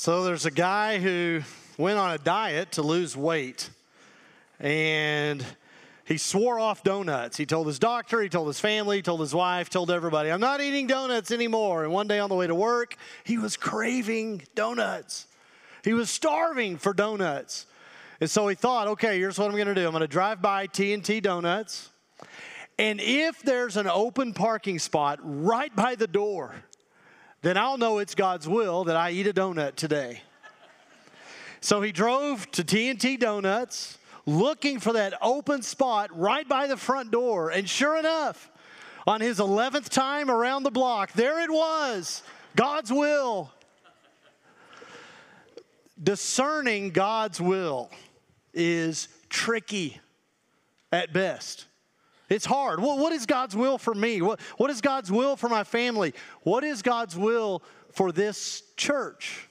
So there's a guy who went on a diet to lose weight, and he swore off donuts. He told his doctor, he told his family, he told his wife, told everybody, I'm not eating donuts anymore. And one day on the way to work, he was craving donuts. He was starving for donuts. And so he thought, okay, here's what I'm going to do I'm going to drive by T&T Donuts. And if there's an open parking spot right by the door, then I'll know it's God's will that I eat a donut today. So he drove to T&T Donuts looking for that open spot right by the front door. And sure enough, on his 11th time around the block, there it was God's will. Discerning God's will is tricky at best. It's hard. What, what is God's will for me? What, what is God's will for my family? What is God's will for this church?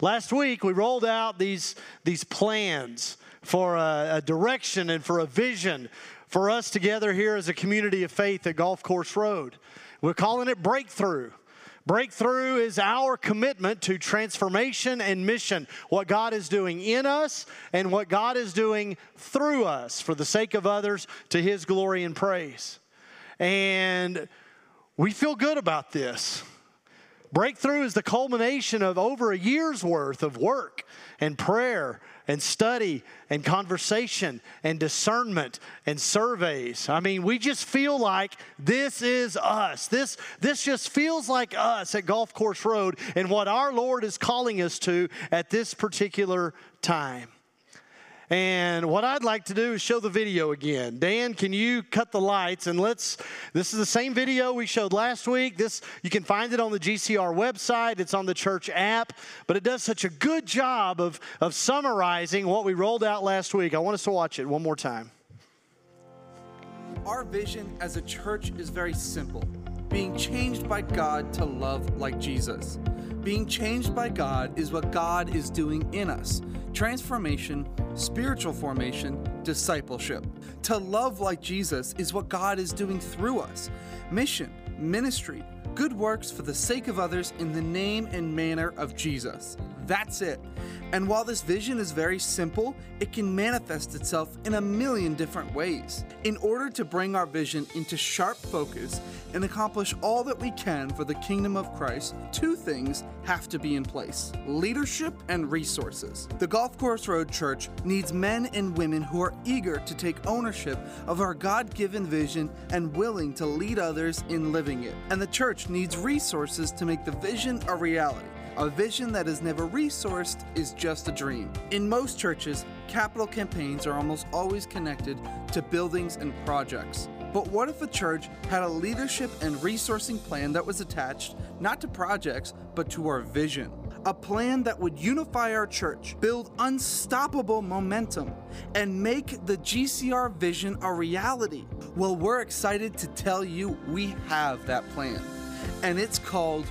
Last week, we rolled out these, these plans for a, a direction and for a vision for us together here as a community of faith at Golf Course Road. We're calling it Breakthrough. Breakthrough is our commitment to transformation and mission, what God is doing in us and what God is doing through us for the sake of others to His glory and praise. And we feel good about this. Breakthrough is the culmination of over a year's worth of work and prayer and study and conversation and discernment and surveys. I mean, we just feel like this is us. This, this just feels like us at Golf Course Road and what our Lord is calling us to at this particular time. And what I'd like to do is show the video again. Dan, can you cut the lights and let's this is the same video we showed last week. This you can find it on the GCR website, it's on the church app, but it does such a good job of, of summarizing what we rolled out last week. I want us to watch it one more time. Our vision as a church is very simple being changed by God to love like Jesus. Being changed by God is what God is doing in us transformation, spiritual formation, discipleship. To love like Jesus is what God is doing through us. Mission, ministry, good works for the sake of others in the name and manner of Jesus. That's it. And while this vision is very simple, it can manifest itself in a million different ways. In order to bring our vision into sharp focus and accomplish all that we can for the kingdom of Christ, two things have to be in place leadership and resources. The Golf Course Road Church needs men and women who are eager to take ownership of our God given vision and willing to lead others in living it. And the church needs resources to make the vision a reality. A vision that is never resourced is just a dream. In most churches, capital campaigns are almost always connected to buildings and projects. But what if a church had a leadership and resourcing plan that was attached not to projects, but to our vision? A plan that would unify our church, build unstoppable momentum, and make the GCR vision a reality. Well, we're excited to tell you we have that plan, and it's called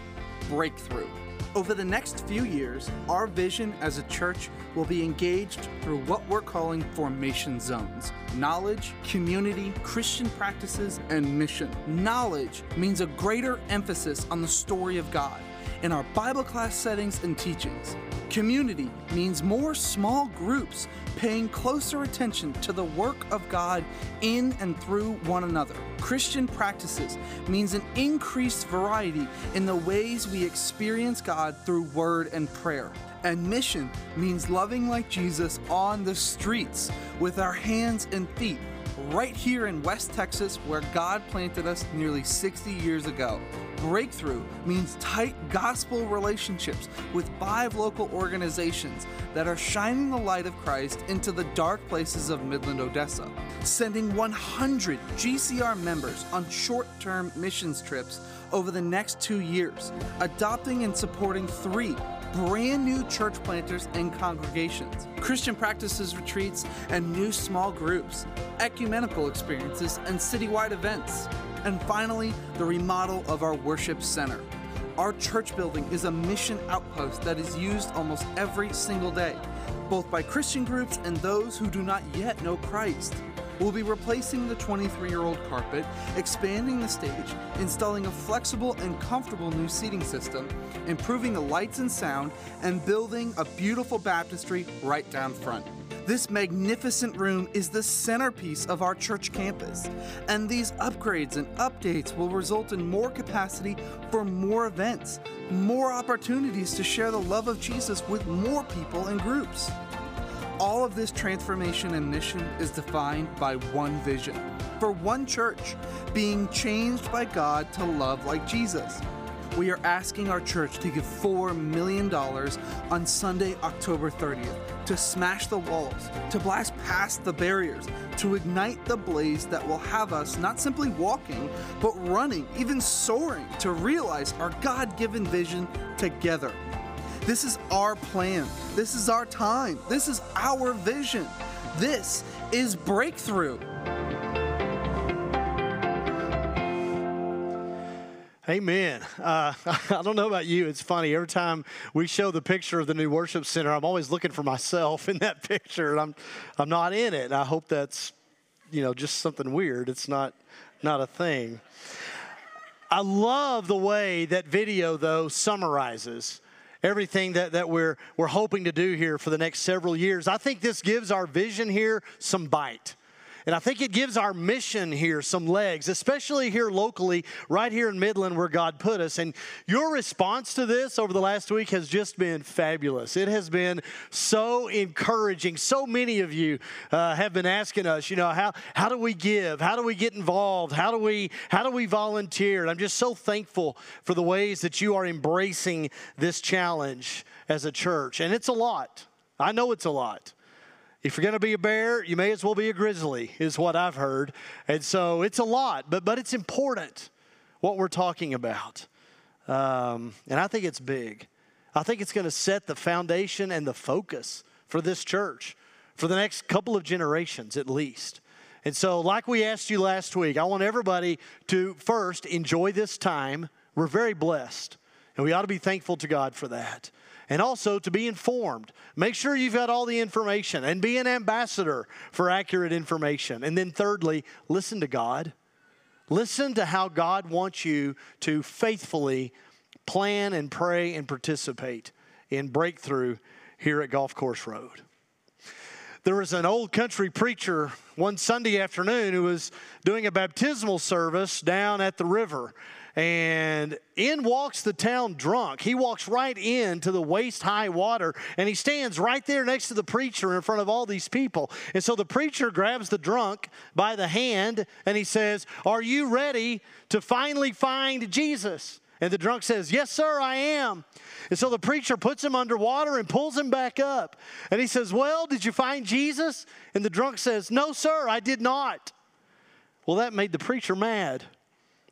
Breakthrough. Over the next few years, our vision as a church will be engaged through what we're calling formation zones knowledge, community, Christian practices, and mission. Knowledge means a greater emphasis on the story of God in our Bible class settings and teachings. Community means more small groups paying closer attention to the work of God in and through one another. Christian practices means an increased variety in the ways we experience God through word and prayer. And mission means loving like Jesus on the streets with our hands and feet right here in West Texas, where God planted us nearly 60 years ago. Breakthrough means tight gospel relationships with five local organizations that are shining the light of Christ into the dark places of Midland, Odessa, sending 100 GCR members on short term missions trips over the next two years, adopting and supporting three brand new church planters and congregations, Christian practices retreats and new small groups, ecumenical experiences, and citywide events. And finally, the remodel of our worship center. Our church building is a mission outpost that is used almost every single day, both by Christian groups and those who do not yet know Christ. We'll be replacing the 23 year old carpet, expanding the stage, installing a flexible and comfortable new seating system, improving the lights and sound, and building a beautiful baptistry right down front. This magnificent room is the centerpiece of our church campus, and these upgrades and updates will result in more capacity for more events, more opportunities to share the love of Jesus with more people and groups. All of this transformation and mission is defined by one vision for one church being changed by God to love like Jesus we are asking our church to give $4 million on Sunday, October 30th, to smash the walls, to blast past the barriers, to ignite the blaze that will have us not simply walking, but running, even soaring, to realize our God given vision together. This is our plan. This is our time. This is our vision. This is breakthrough. Amen. Uh, I don't know about you. It's funny. Every time we show the picture of the new worship center, I'm always looking for myself in that picture, and I'm I'm not in it. I hope that's you know just something weird. It's not not a thing. I love the way that video though summarizes everything that, that we're we're hoping to do here for the next several years. I think this gives our vision here some bite. And I think it gives our mission here some legs, especially here locally, right here in Midland where God put us. And your response to this over the last week has just been fabulous. It has been so encouraging. So many of you uh, have been asking us, you know, how, how do we give? How do we get involved? How do we how do we volunteer? And I'm just so thankful for the ways that you are embracing this challenge as a church. And it's a lot. I know it's a lot if you're going to be a bear, you may as well be a grizzly, is what I've heard. And so it's a lot, but, but it's important what we're talking about. Um, and I think it's big. I think it's going to set the foundation and the focus for this church for the next couple of generations at least. And so, like we asked you last week, I want everybody to first enjoy this time. We're very blessed, and we ought to be thankful to God for that and also to be informed. Make sure you've got all the information and be an ambassador for accurate information. And then, thirdly, listen to God. Listen to how God wants you to faithfully plan and pray and participate in breakthrough here at Golf Course Road. There was an old country preacher one Sunday afternoon who was doing a baptismal service down at the river and in walks the town drunk. He walks right into the waist high water and he stands right there next to the preacher in front of all these people. And so the preacher grabs the drunk by the hand and he says, Are you ready to finally find Jesus? And the drunk says, Yes, sir, I am. And so the preacher puts him underwater and pulls him back up. And he says, Well, did you find Jesus? And the drunk says, No, sir, I did not. Well, that made the preacher mad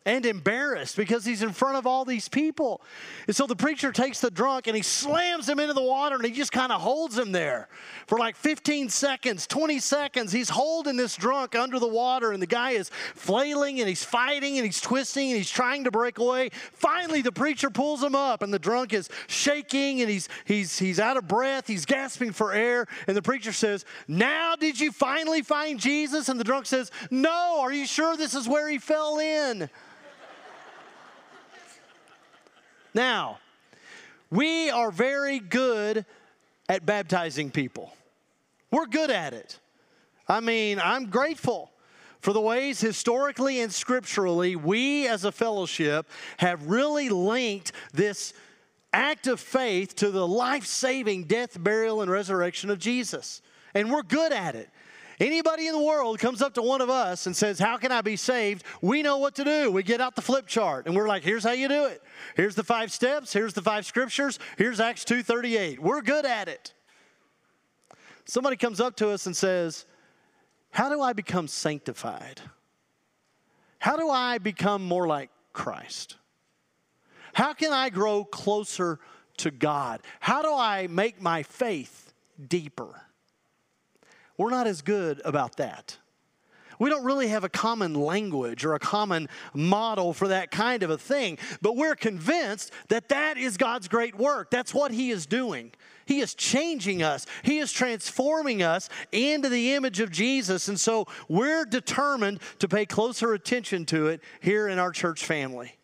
and embarrassed because he's in front of all these people. And so the preacher takes the drunk and he slams him into the water and he just kind of holds him there for like 15 seconds, 20 seconds. He's holding this drunk under the water and the guy is flailing and he's fighting and he's twisting and he's trying to break away. Finally, the preacher pulls him up and the drunk is shaking and he's, he's, he's out of breath. He's gasping for air. And the preacher says, Now did you finally find Jesus? And the drunk says, No, are you sure this is where he fell in? Now, we are very good at baptizing people. We're good at it. I mean, I'm grateful for the ways historically and scripturally we as a fellowship have really linked this act of faith to the life saving death, burial, and resurrection of Jesus. And we're good at it. Anybody in the world comes up to one of us and says, How can I be saved? We know what to do. We get out the flip chart and we're like, Here's how you do it. Here's the five steps. Here's the five scriptures. Here's Acts 2.38. We're good at it. Somebody comes up to us and says, How do I become sanctified? How do I become more like Christ? How can I grow closer to God? How do I make my faith deeper? We're not as good about that. We don't really have a common language or a common model for that kind of a thing, but we're convinced that that is God's great work. That's what He is doing. He is changing us. He is transforming us into the image of Jesus. And so we're determined to pay closer attention to it here in our church family.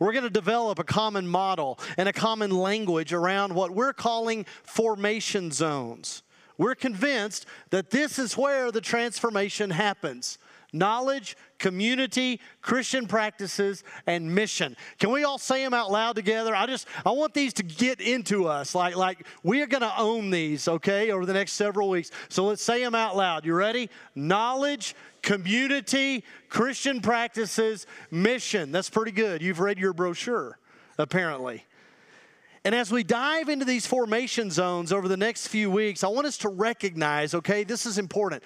We're going to develop a common model and a common language around what we're calling formation zones. We're convinced that this is where the transformation happens knowledge, community, Christian practices, and mission. Can we all say them out loud together? I just I want these to get into us. Like like we are going to own these, okay, over the next several weeks. So let's say them out loud. You ready? Knowledge, community, Christian practices, mission. That's pretty good. You've read your brochure, apparently. And as we dive into these formation zones over the next few weeks, I want us to recognize, okay, this is important.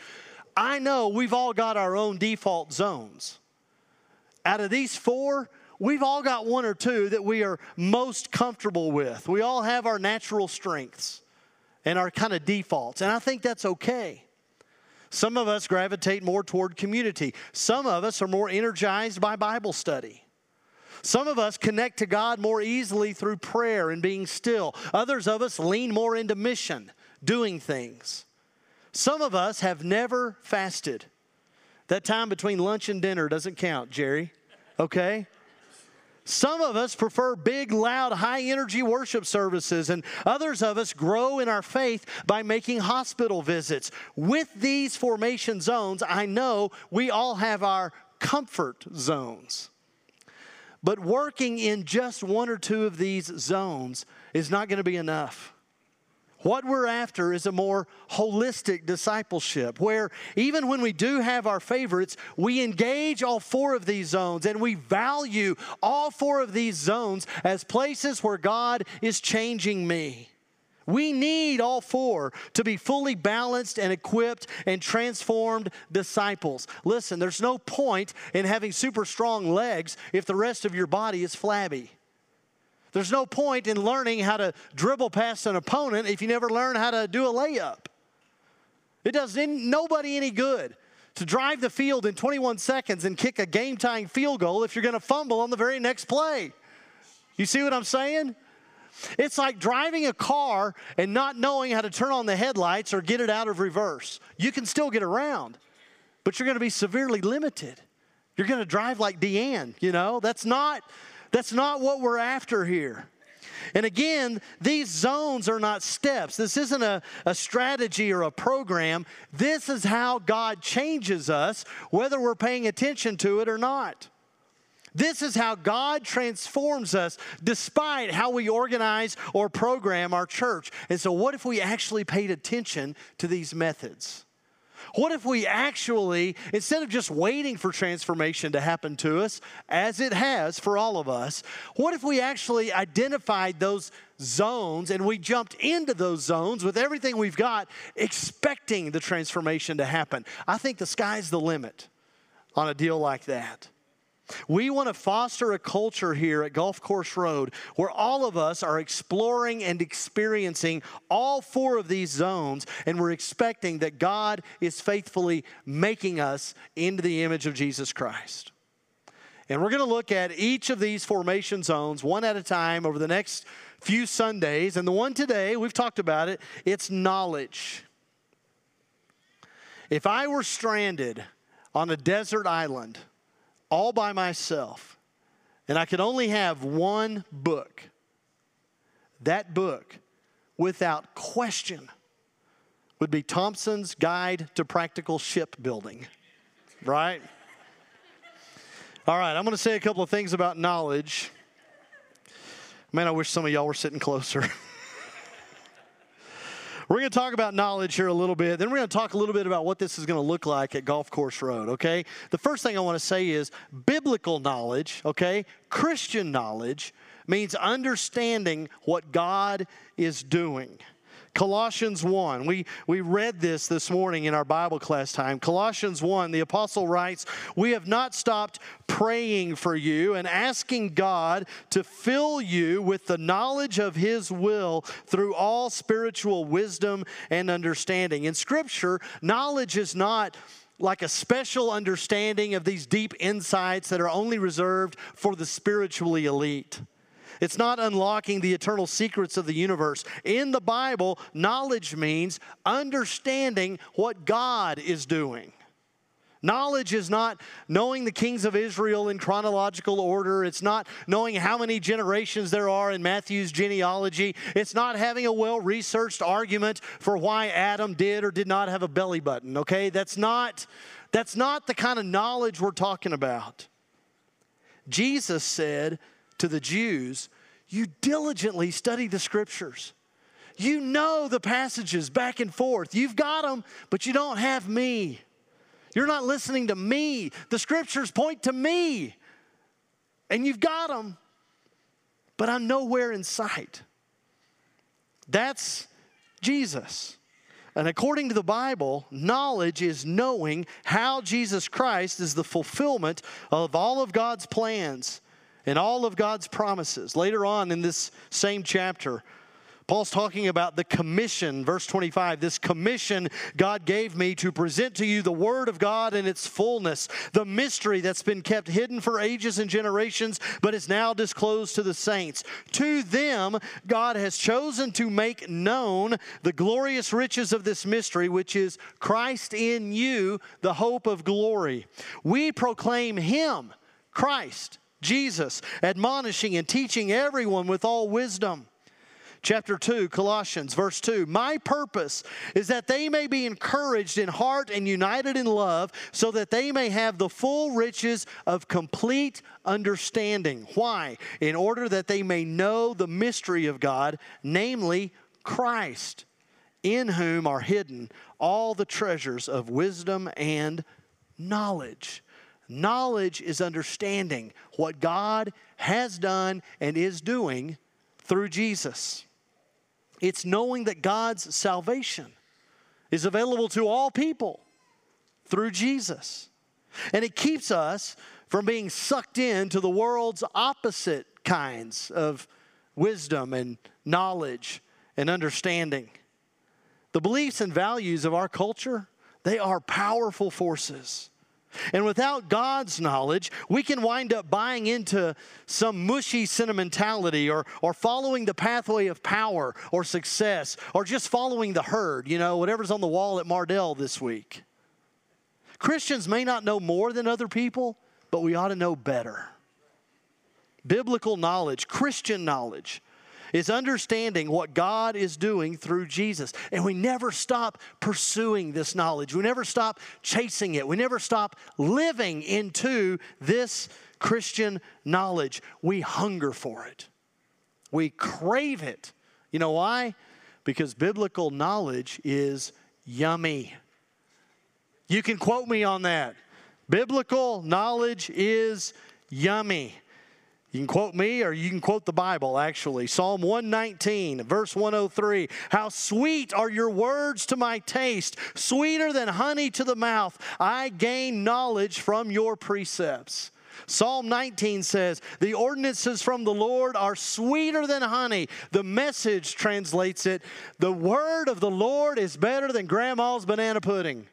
I know we've all got our own default zones. Out of these four, we've all got one or two that we are most comfortable with. We all have our natural strengths and our kind of defaults, and I think that's okay. Some of us gravitate more toward community. Some of us are more energized by Bible study. Some of us connect to God more easily through prayer and being still. Others of us lean more into mission, doing things. Some of us have never fasted. That time between lunch and dinner doesn't count, Jerry. Okay? Some of us prefer big, loud, high energy worship services, and others of us grow in our faith by making hospital visits. With these formation zones, I know we all have our comfort zones. But working in just one or two of these zones is not going to be enough. What we're after is a more holistic discipleship where even when we do have our favorites, we engage all four of these zones and we value all four of these zones as places where God is changing me. We need all four to be fully balanced and equipped and transformed disciples. Listen, there's no point in having super strong legs if the rest of your body is flabby. There's no point in learning how to dribble past an opponent if you never learn how to do a layup. It does nobody any good to drive the field in 21 seconds and kick a game tying field goal if you're going to fumble on the very next play. You see what I'm saying? It's like driving a car and not knowing how to turn on the headlights or get it out of reverse. You can still get around, but you're going to be severely limited. You're going to drive like Deanne, you know? That's not that's not what we're after here. And again, these zones are not steps. This isn't a, a strategy or a program. This is how God changes us, whether we're paying attention to it or not. This is how God transforms us despite how we organize or program our church. And so, what if we actually paid attention to these methods? What if we actually, instead of just waiting for transformation to happen to us, as it has for all of us, what if we actually identified those zones and we jumped into those zones with everything we've got, expecting the transformation to happen? I think the sky's the limit on a deal like that. We want to foster a culture here at Golf Course Road where all of us are exploring and experiencing all four of these zones, and we're expecting that God is faithfully making us into the image of Jesus Christ. And we're going to look at each of these formation zones one at a time over the next few Sundays. And the one today, we've talked about it, it's knowledge. If I were stranded on a desert island, all by myself and I could only have one book, that book, without question, would be Thompson's Guide to Practical Shipbuilding, right? All right, I'm going to say a couple of things about knowledge. Man, I wish some of y'all were sitting closer. We're going to talk about knowledge here a little bit. Then we're going to talk a little bit about what this is going to look like at Golf Course Road, okay? The first thing I want to say is biblical knowledge, okay? Christian knowledge means understanding what God is doing. Colossians 1. We, we read this this morning in our Bible class time. Colossians 1, the apostle writes, We have not stopped praying for you and asking God to fill you with the knowledge of His will through all spiritual wisdom and understanding. In Scripture, knowledge is not like a special understanding of these deep insights that are only reserved for the spiritually elite. It's not unlocking the eternal secrets of the universe. In the Bible, knowledge means understanding what God is doing. Knowledge is not knowing the kings of Israel in chronological order. It's not knowing how many generations there are in Matthew's genealogy. It's not having a well researched argument for why Adam did or did not have a belly button, okay? That's not, that's not the kind of knowledge we're talking about. Jesus said to the Jews, You diligently study the scriptures. You know the passages back and forth. You've got them, but you don't have me. You're not listening to me. The scriptures point to me. And you've got them, but I'm nowhere in sight. That's Jesus. And according to the Bible, knowledge is knowing how Jesus Christ is the fulfillment of all of God's plans and all of God's promises. Later on in this same chapter, Paul's talking about the commission, verse 25. This commission God gave me to present to you the Word of God in its fullness, the mystery that's been kept hidden for ages and generations, but is now disclosed to the saints. To them, God has chosen to make known the glorious riches of this mystery, which is Christ in you, the hope of glory. We proclaim Him, Christ, Jesus, admonishing and teaching everyone with all wisdom chapter 2, Colossians, verse 2. My purpose is that they may be encouraged in heart and united in love, so that they may have the full riches of complete understanding. Why? In order that they may know the mystery of God, namely Christ, in whom are hidden all the treasures of wisdom and knowledge. Knowledge is understanding what God has done and is doing through Jesus. It's knowing that God's salvation is available to all people through Jesus. And it keeps us from being sucked into the world's opposite kinds of wisdom and knowledge and understanding. The beliefs and values of our culture, they are powerful forces. And without God's knowledge, we can wind up buying into some mushy sentimentality or, or following the pathway of power or success or just following the herd, you know, whatever's on the wall at Mardel this week. Christians may not know more than other people, but we ought to know better. Biblical knowledge, Christian knowledge, is understanding what God is doing through Jesus. And we never stop pursuing this knowledge. We never stop chasing it. We never stop living into this Christian knowledge. We hunger for it, we crave it. You know why? Because biblical knowledge is yummy. You can quote me on that. Biblical knowledge is yummy. You can quote me or you can quote the Bible, actually. Psalm 119, verse 103. How sweet are your words to my taste, sweeter than honey to the mouth. I gain knowledge from your precepts. Psalm 19 says, The ordinances from the Lord are sweeter than honey. The message translates it, The word of the Lord is better than grandma's banana pudding.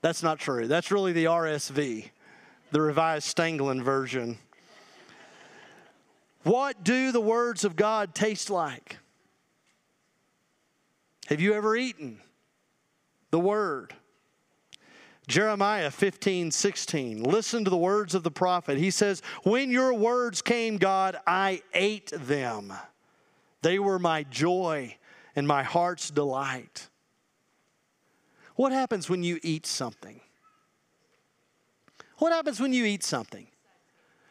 That's not true. That's really the RSV, the Revised Stanglin version. What do the words of God taste like? Have you ever eaten the word? Jeremiah 15, 16. Listen to the words of the prophet. He says, When your words came, God, I ate them. They were my joy and my heart's delight. What happens when you eat something? What happens when you eat something?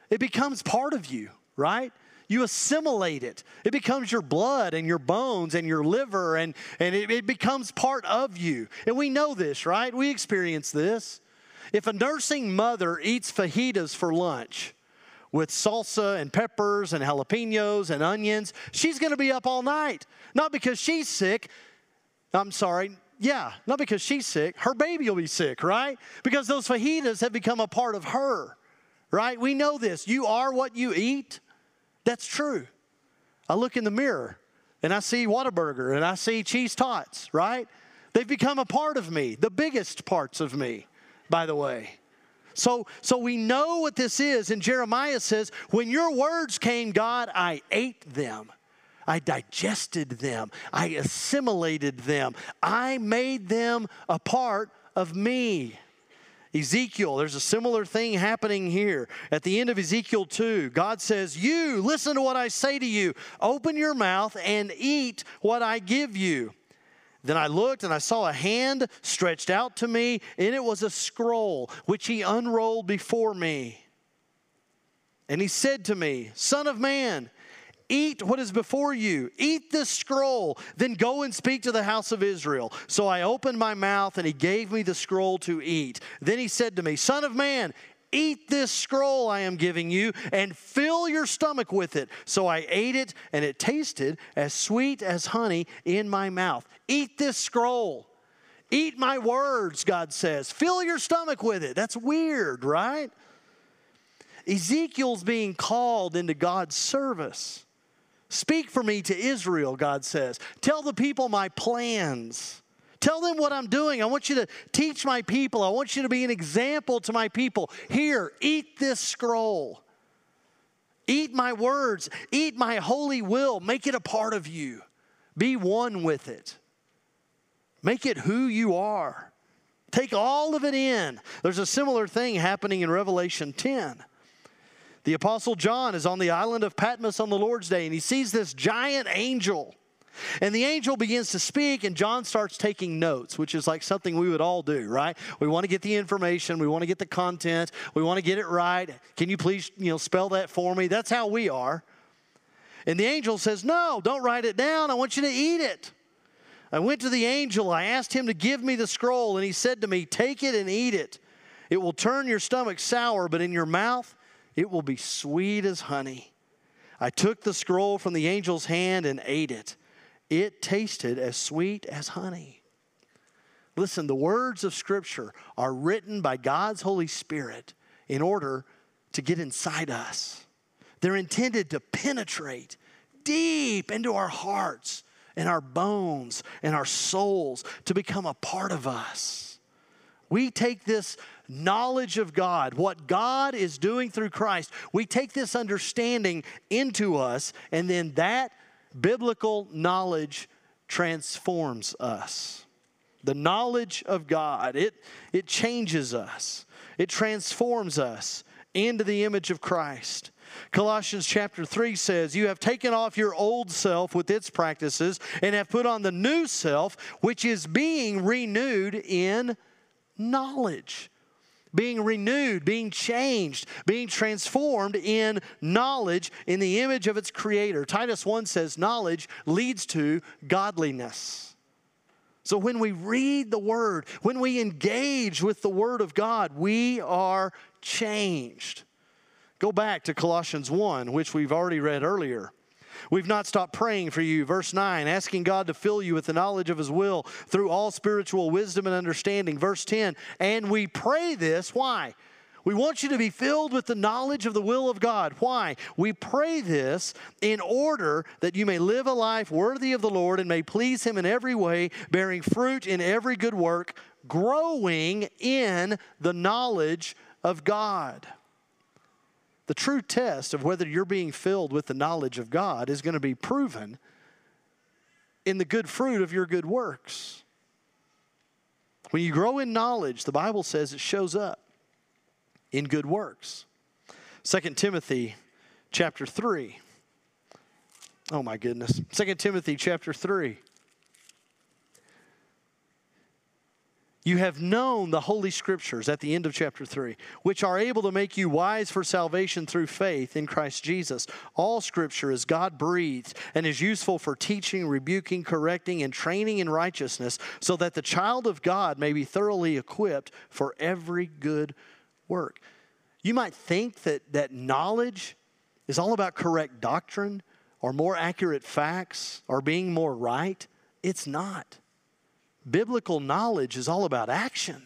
It becomes part of you, right? you assimilate it. It becomes your blood and your bones and your liver, and, and it, it becomes part of you. And we know this, right? We experience this. If a nursing mother eats fajitas for lunch, with salsa and peppers and jalapenos and onions, she's gonna be up all night. Not because she's sick. I'm sorry, yeah, not because she's sick. Her baby will be sick, right? Because those fajitas have become a part of her, right? We know this. You are what you eat. That's true. I look in the mirror and I see Whataburger and I see cheese tots, right? They've become a part of me, the biggest parts of me, by the way. So, so we know what this is. And Jeremiah says, When your words came, God, I ate them. I digested them. I assimilated them. I made them a part of me. Ezekiel, there's a similar thing happening here. At the end of Ezekiel 2, God says, You, listen to what I say to you. Open your mouth and eat what I give you. Then I looked and I saw a hand stretched out to me, and it was a scroll which he unrolled before me. And he said to me, Son of man, Eat what is before you. Eat this scroll. Then go and speak to the house of Israel. So I opened my mouth, and he gave me the scroll to eat. Then he said to me, Son of man, Eat this scroll I am giving you and fill your stomach with it. So I ate it, and it tasted as sweet as honey in my mouth. Eat this scroll. Eat my words, God says. Fill your stomach with it. That's weird, right? Ezekiel's being called into God's service. Speak for me to Israel, God says. Tell the people my plans. Tell them what I'm doing. I want you to teach my people. I want you to be an example to my people. Here, eat this scroll. Eat my words. Eat my holy will. Make it a part of you. Be one with it. Make it who you are. Take all of it in. There's a similar thing happening in Revelation 10. The Apostle John is on the island of Patmos on the Lord's Day, and he sees this giant angel and the angel begins to speak, and John starts taking notes, which is like something we would all do, right? We want to get the information, we want to get the content, we want to get it right. Can you please, you know, spell that for me? That's how we are. And the angel says, No, don't write it down. I want you to eat it. I went to the angel, I asked him to give me the scroll, and he said to me, Take it and eat it. It will turn your stomach sour, but in your mouth, it will be sweet as honey. I took the scroll from the angel's hand and ate it. It tasted as sweet as honey. Listen, the words of Scripture are written by God's Holy Spirit in order to get inside us. They're intended to penetrate deep into our hearts and our bones and our souls to become a part of us. We take this knowledge of God, what God is doing through Christ, we take this understanding into us, and then that biblical knowledge transforms us. The knowledge of God, it, it changes us, it transforms us into the image of Christ. Colossians chapter 3 says, You have taken off your old self with its practices and have put on the new self, which is being renewed in knowledge being renewed, being changed, being transformed in knowledge in the image of its creator. Titus 1 says, knowledge leads to godliness. So when we read the word, when we engage with the word of God, we are changed. Go back to Colossians 1, which we've already read earlier. We've not stopped praying for you. Verse 9, asking God to fill you with the knowledge of His will through all spiritual wisdom and understanding. Verse 10, and we pray this. Why? We want you to be filled with the knowledge of the will of God. Why? We pray this in order that you may live a life worthy of the Lord and may please Him in every way, bearing fruit in every good work, growing in the knowledge of God. The true test of whether you're being filled with the knowledge of God is going to be proven in the good fruit of your good works. When you grow in knowledge, the Bible says it shows up in good works. 2 Timothy chapter 3. Oh my goodness. 2 Timothy chapter 3. You have known the Holy Scriptures at the end of chapter 3, which are able to make you wise for salvation through faith in Christ Jesus. All Scripture is God breathed and is useful for teaching, rebuking, correcting, and training in righteousness, so that the child of God may be thoroughly equipped for every good work. You might think that, that knowledge is all about correct doctrine or more accurate facts or being more right. It's not. Biblical knowledge is all about action.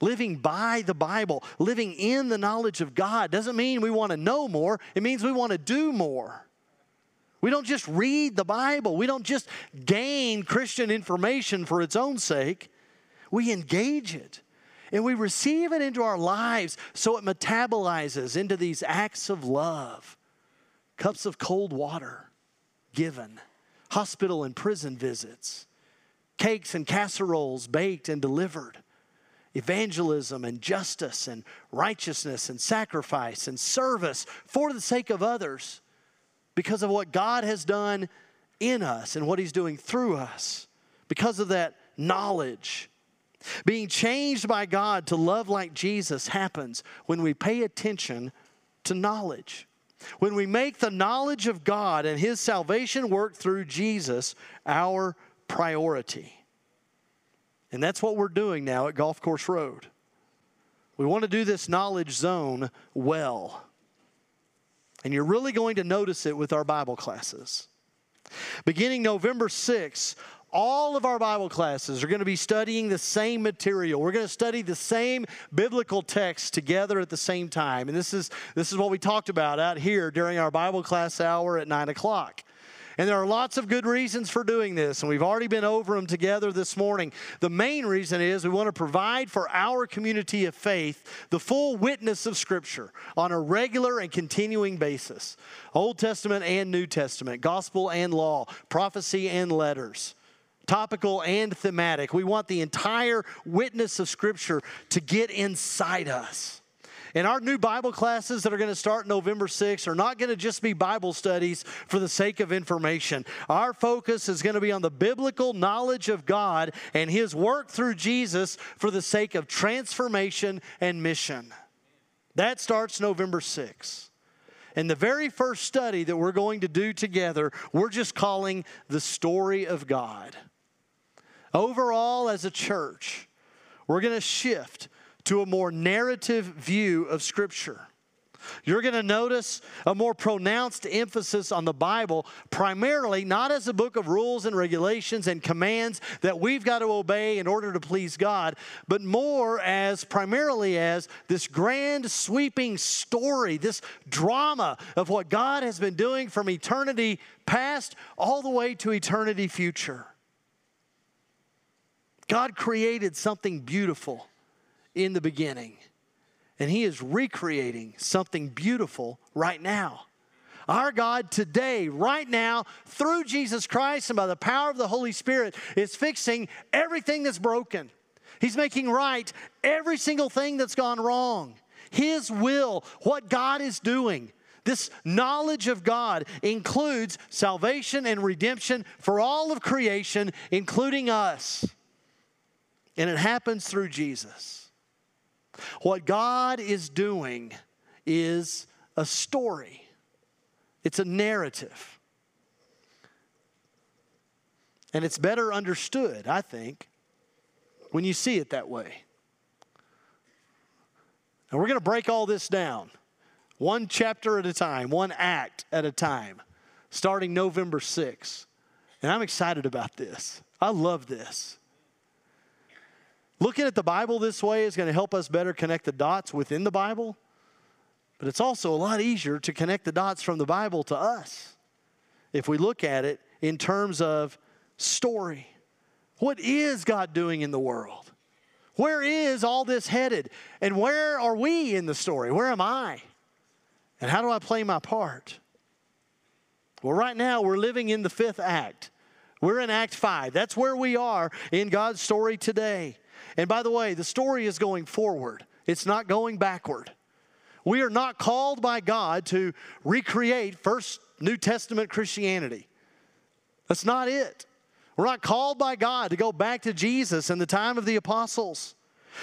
Living by the Bible, living in the knowledge of God doesn't mean we want to know more, it means we want to do more. We don't just read the Bible, we don't just gain Christian information for its own sake, we engage it. and we receive it into our lives so it metabolizes into these acts of love. Cups of cold water given, hospital and prison visits, cakes and casseroles baked and delivered, evangelism and justice and righteousness and sacrifice and service for the sake of others because of what God has done in us and what He's doing through us, because of that knowledge. Being changed by God to love like Jesus happens when we pay attention to knowledge. When we make the knowledge of God and His salvation work through Jesus our priority. And that's what we're doing now at Golf Course Road. We want to do this knowledge zone well. And you're really going to notice it with our Bible classes. Beginning November 6th, all of our Bible classes are going to be studying the same material. We're going to study the same biblical text together at the same time. And this is, this is what we talked about out here during our Bible class hour at 9 o'clock. And there are lots of good reasons for doing this, and we've already been over them together this morning. The main reason is we want to provide for our community of faith the full witness of Scripture on a regular and continuing basis Old Testament and New Testament, gospel and law, prophecy and letters topical and thematic. We want the entire witness of Scripture to get inside us. And our new Bible classes that are going to start November 6th are not going to just be Bible studies for the sake of information. Our focus is going to be on the biblical knowledge of God and His work through Jesus for the sake of transformation and mission. That starts November 6th. And the very first study that we're going to do together, we're just calling the story of God. Overall, as a church, we're going to shift to a more narrative view of Scripture. You're going to notice a more pronounced emphasis on the Bible, primarily not as a book of rules and regulations and commands that we've got to obey in order to please God, but more as primarily as this grand sweeping story, this drama of what God has been doing from eternity past all the way to eternity future. God created something beautiful in the beginning. And He is recreating something beautiful right now. Our God today, right now, through Jesus Christ and by the power of the Holy Spirit, is fixing everything that's broken. He's making right every single thing that's gone wrong. His will, what God is doing. This knowledge of God includes salvation and redemption for all of creation, including us. And it happens through Jesus. What God is doing is a story, it's a narrative. And it's better understood, I think, when you see it that way. And we're going to break all this down one chapter at a time, one act at a time, starting November 6th. And I'm excited about this. I love this. Looking at the Bible this way is going to help us better connect the dots within the Bible, but it's also a lot easier to connect the dots from the Bible to us if we look at it in terms of story. What is God doing in the world? Where is all this headed? And where are we in the story? Where am I? And how do I play my part? Well, right now we're living in the fifth act. We're in Act 5. That's where we are in God's story today. And by the way, the story is going forward, it's not going backward. We are not called by God to recreate first New Testament Christianity. That's not it. We're not called by God to go back to Jesus and the time of the apostles.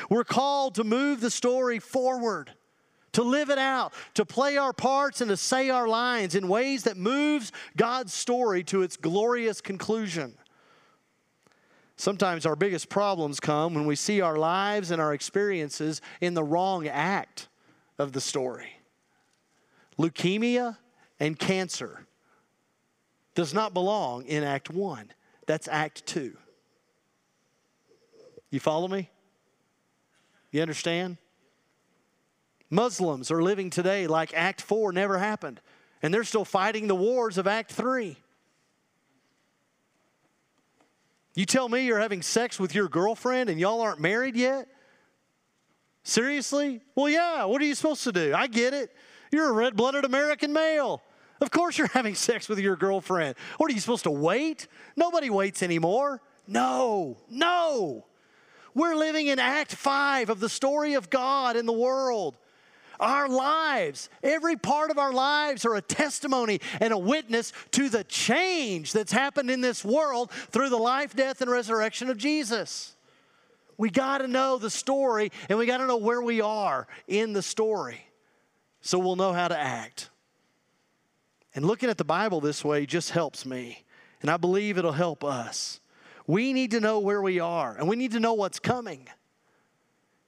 We're called to move the story forward, to live it out, to play our parts and to say our lines in ways that moves God's story to its glorious conclusion. Sometimes our biggest problems come when we see our lives and our experiences in the wrong act of the story. Leukemia and cancer does not belong in Act 1. That's Act 2. You follow me? You understand? Muslims are living today like Act 4 never happened, and they're still fighting the wars of Act 3. You tell me you're having sex with your girlfriend and y'all aren't married yet? Seriously? Well, yeah. What are you supposed to do? I get it. You're a red blooded American male. Of course, you're having sex with your girlfriend. What are you supposed to wait? Nobody waits anymore. No, no. We're living in Act 5 of the story of God in the world. Our lives, every part of our lives, are a testimony and a witness to the change that's happened in this world through the life, death, and resurrection of Jesus. We got to know the story and we got to know where we are in the story so we'll know how to act. And looking at the Bible this way just helps me, and I believe it'll help us. We need to know where we are, and we need to know what's coming.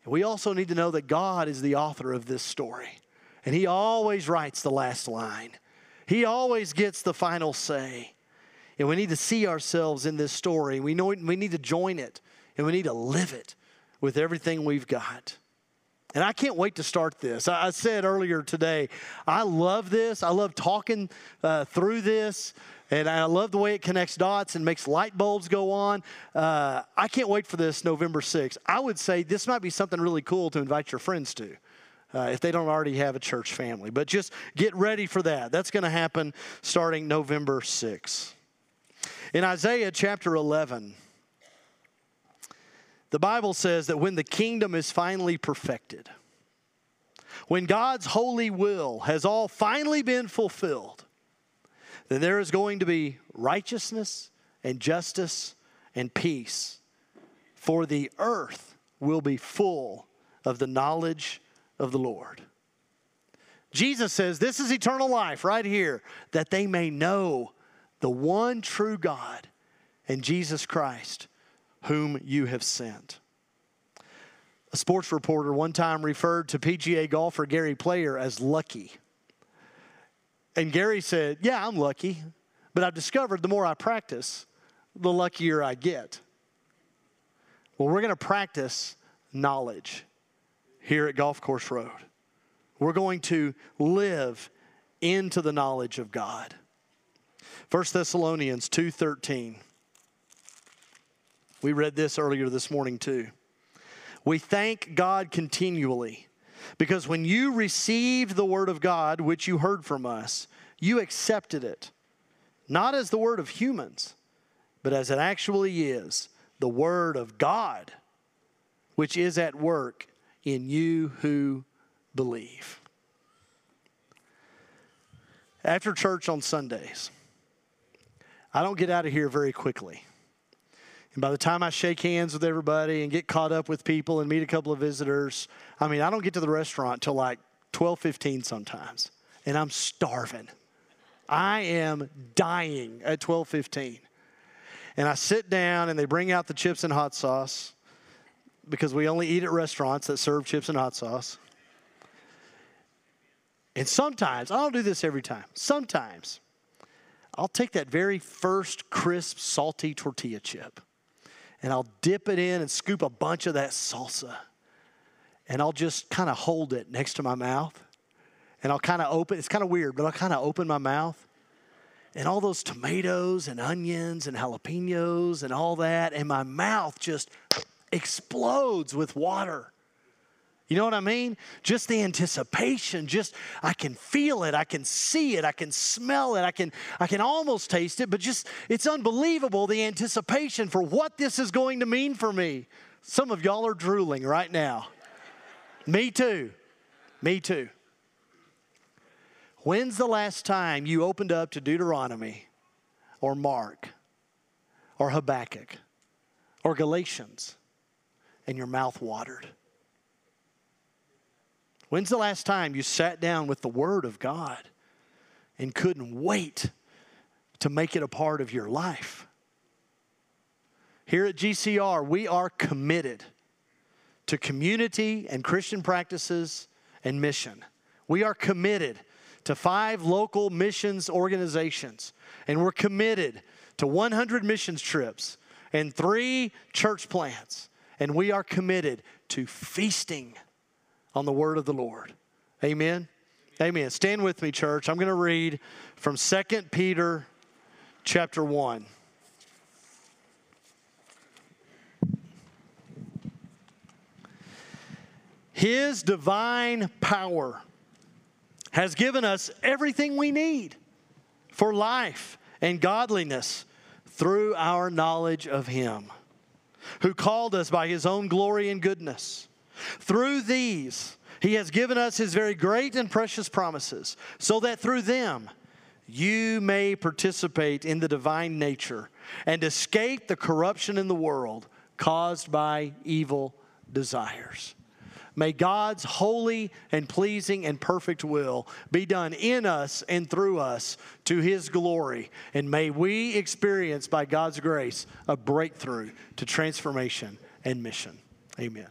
And we also need to know that God is the author of this story, and He always writes the last line, He always gets the final say. And we need to see ourselves in this story. We know we need to join it, and we need to live it with everything we've got. And I can't wait to start this. I said earlier today, I love this. I love talking uh, through this. And I love the way it connects dots and makes light bulbs go on. Uh, I can't wait for this November 6th. I would say this might be something really cool to invite your friends to. Uh, if they don't already have a church family. But just get ready for that. That's going to happen starting November 6th. In Isaiah chapter 11, the Bible says that when the kingdom is finally perfected, when God's holy will has all finally been fulfilled, then there is going to be righteousness and justice and peace. For the earth will be full of the knowledge of the Lord. Jesus says, This is eternal life right here, that they may know the one true God and Jesus Christ whom you have sent. A sports reporter one time referred to PGA golfer Gary Player as lucky. And Gary said, Yeah, I'm lucky, but I've discovered the more I practice, the luckier I get. Well, we're going to practice knowledge here at Golf Course Road. We're going to live into the knowledge of God. 1 Thessalonians 2:13 we read this earlier this morning, too. We thank God continually because when you received the word of God, which you heard from us, you accepted it, not as the word of humans, but as it actually is the word of God, which is at work in you who believe. After church on Sundays, I don't get out of here very quickly. And by the time I shake hands with everybody and get caught up with people and meet a couple of visitors, I mean, I don't get to the restaurant till like 12, 15 sometimes. And I'm starving. I am dying at 12, 15. And I sit down and they bring out the chips and hot sauce because we only eat at restaurants that serve chips and hot sauce. And sometimes, I don't do this every time, sometimes I'll take that very first crisp, salty tortilla chip and I'll dip it in and scoop a bunch of that salsa. And I'll just kind of hold it next to my mouth. And I'll kind of open, it's kind of weird, but I'll kind of open my mouth. And all those tomatoes and onions and jalapenos and all that, and my mouth just explodes with water. You know what I mean? Just the anticipation, just I can feel it, I can see it, I can smell it, I can I can almost taste it, but just it's unbelievable the anticipation for what this is going to mean for me. Some of y'all are drooling right now. me too. Me too. When's the last time you opened up to Deuteronomy or Mark or Habakkuk or Galatians and your mouth watered? When's the last time you sat down with the Word of God and couldn't wait to make it a part of your life? Here at GCR, we are committed to community and Christian practices and mission. We are committed to five local missions organizations, and we're committed to 100 missions trips and three church plants, and we are committed to feasting on the word of the Lord. Amen. Amen. Stand with me, church. I'm going to read from 2 Peter chapter 1. His divine power has given us everything we need for life and godliness through our knowledge of Him, who called us by His own glory and goodness. Through these, He has given us His very great and precious promises, so that through them you may participate in the divine nature and escape the corruption in the world caused by evil desires. May God's holy and pleasing and perfect will be done in us and through us to His glory. And may we experience, by God's grace, a breakthrough to transformation and mission. Amen.